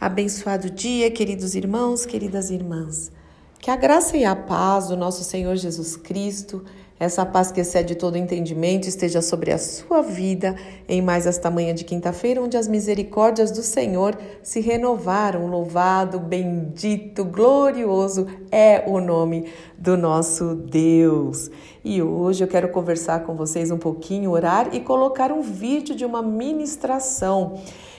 Abençoado dia, queridos irmãos, queridas irmãs. Que a graça e a paz do nosso Senhor Jesus Cristo, essa paz que excede todo entendimento, esteja sobre a sua vida em mais esta manhã de quinta-feira, onde as misericórdias do Senhor se renovaram. Louvado, bendito, glorioso é o nome do nosso Deus. E hoje eu quero conversar com vocês um pouquinho, orar e colocar um vídeo de uma ministração.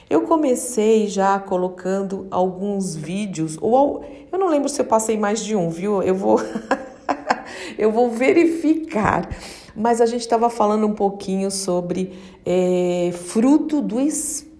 Eu comecei já colocando alguns vídeos, ou eu não lembro se eu passei mais de um, viu? Eu vou, eu vou verificar. Mas a gente estava falando um pouquinho sobre é, fruto do Espírito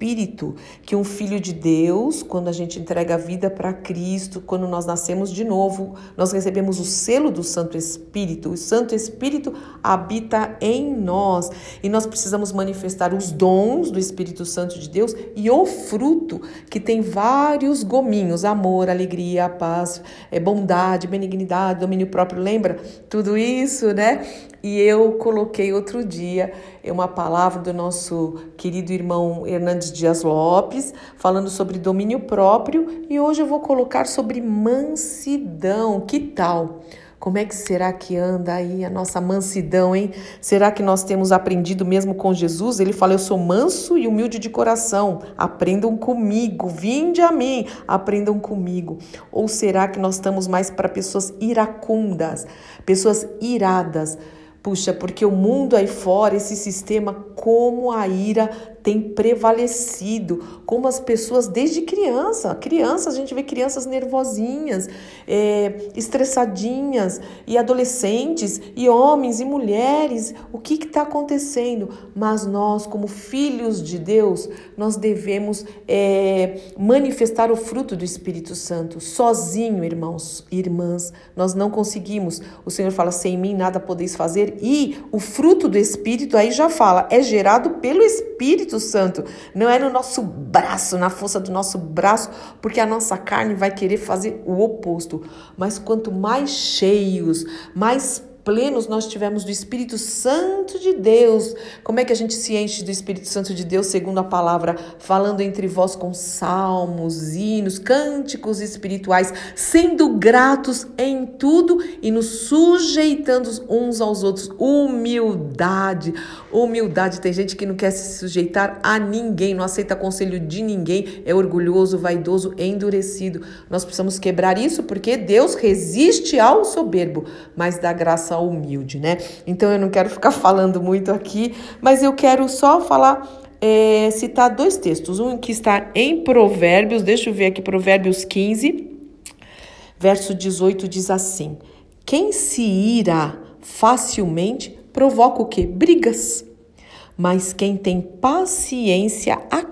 que um filho de Deus, quando a gente entrega a vida para Cristo, quando nós nascemos de novo, nós recebemos o selo do Santo Espírito. O Santo Espírito habita em nós e nós precisamos manifestar os dons do Espírito Santo de Deus e o fruto, que tem vários gominhos: amor, alegria, paz, é, bondade, benignidade, domínio próprio. Lembra tudo isso, né? E eu coloquei outro dia uma palavra do nosso querido irmão Hernandes Dias Lopes, falando sobre domínio próprio, e hoje eu vou colocar sobre mansidão. Que tal? Como é que será que anda aí a nossa mansidão, hein? Será que nós temos aprendido mesmo com Jesus? Ele fala: Eu sou manso e humilde de coração, aprendam comigo, vinde a mim, aprendam comigo. Ou será que nós estamos mais para pessoas iracundas, pessoas iradas? Puxa, porque o mundo aí fora, esse sistema, como a ira tem prevalecido, como as pessoas desde criança, crianças, a gente vê crianças nervosinhas, é, estressadinhas, e adolescentes, e homens e mulheres, o que está acontecendo? Mas nós, como filhos de Deus, nós devemos é, manifestar o fruto do Espírito Santo, sozinho, irmãos e irmãs, nós não conseguimos. O Senhor fala: sem mim nada podeis fazer, e o fruto do Espírito aí já fala, é gerado pelo Espírito Espírito Santo, não é no nosso braço, na força do nosso braço, porque a nossa carne vai querer fazer o oposto. Mas quanto mais cheios, mais plenos nós tivemos do Espírito Santo de Deus. Como é que a gente se enche do Espírito Santo de Deus, segundo a palavra, falando entre vós com salmos, hinos, cânticos espirituais, sendo gratos em tudo e nos sujeitando uns aos outros. Humildade, humildade. Tem gente que não quer se sujeitar a ninguém, não aceita conselho de ninguém, é orgulhoso, vaidoso, endurecido. Nós precisamos quebrar isso porque Deus resiste ao soberbo, mas dá graça humilde, né? Então eu não quero ficar falando muito aqui, mas eu quero só falar é, citar dois textos. Um que está em Provérbios, deixa eu ver aqui, Provérbios 15, verso 18 diz assim: Quem se ira facilmente provoca o que? Brigas. Mas quem tem paciência acalma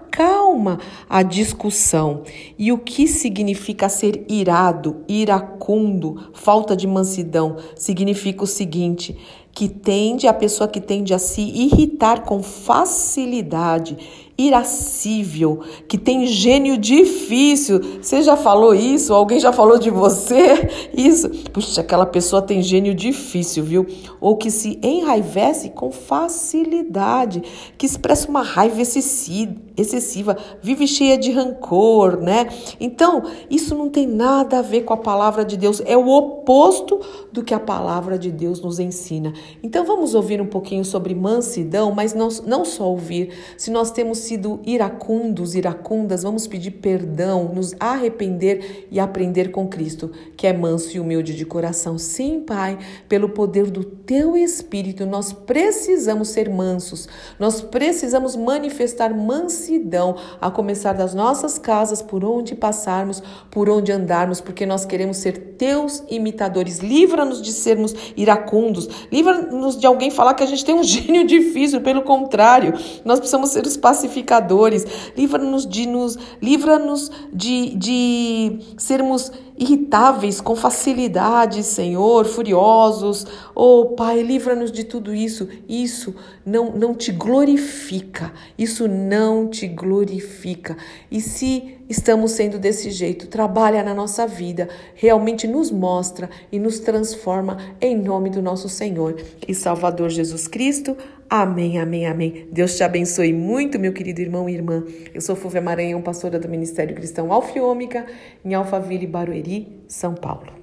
a discussão. E o que significa ser irado, iracundo, falta de mansidão? Significa o seguinte: que tende, a pessoa que tende a se irritar com facilidade, irascível, que tem gênio difícil. Você já falou isso? Alguém já falou de você? Isso. Puxa, aquela pessoa tem gênio difícil, viu? Ou que se enraivece com facilidade, que expressa uma raiva excessiva, vive cheia de rancor, né? Então, isso não tem nada a ver com a palavra de Deus, é o oposto do que a palavra de Deus nos ensina. Então, vamos ouvir um pouquinho sobre mansidão, mas não, não só ouvir, se nós temos sido iracundos, iracundas, vamos pedir perdão, nos arrepender e aprender com Cristo, que é manso e humilde de coração. Sim, Pai, pelo poder do teu Espírito, nós precisamos ser mansos, nós precisamos manifestar mansidão, a começar das nossas casas, por onde passarmos, por onde andarmos, porque nós queremos ser teus imitadores. Livra-nos de sermos iracundos, livra-nos de alguém falar que a gente tem um gênio difícil, pelo contrário, nós precisamos ser os pacificadores pacificadores, livra-nos de nos, livra-nos de, de sermos irritáveis com facilidade, Senhor, furiosos. Oh, Pai, livra-nos de tudo isso. Isso não não te glorifica. Isso não te glorifica. E se estamos sendo desse jeito, trabalha na nossa vida, realmente nos mostra e nos transforma em nome do nosso Senhor e Salvador Jesus Cristo. Amém, amém, amém. Deus te abençoe muito, meu querido irmão e irmã. Eu sou Fúvia Maranhão, pastora do Ministério Cristão Alfiômica, em Alphaville, Barueri, São Paulo.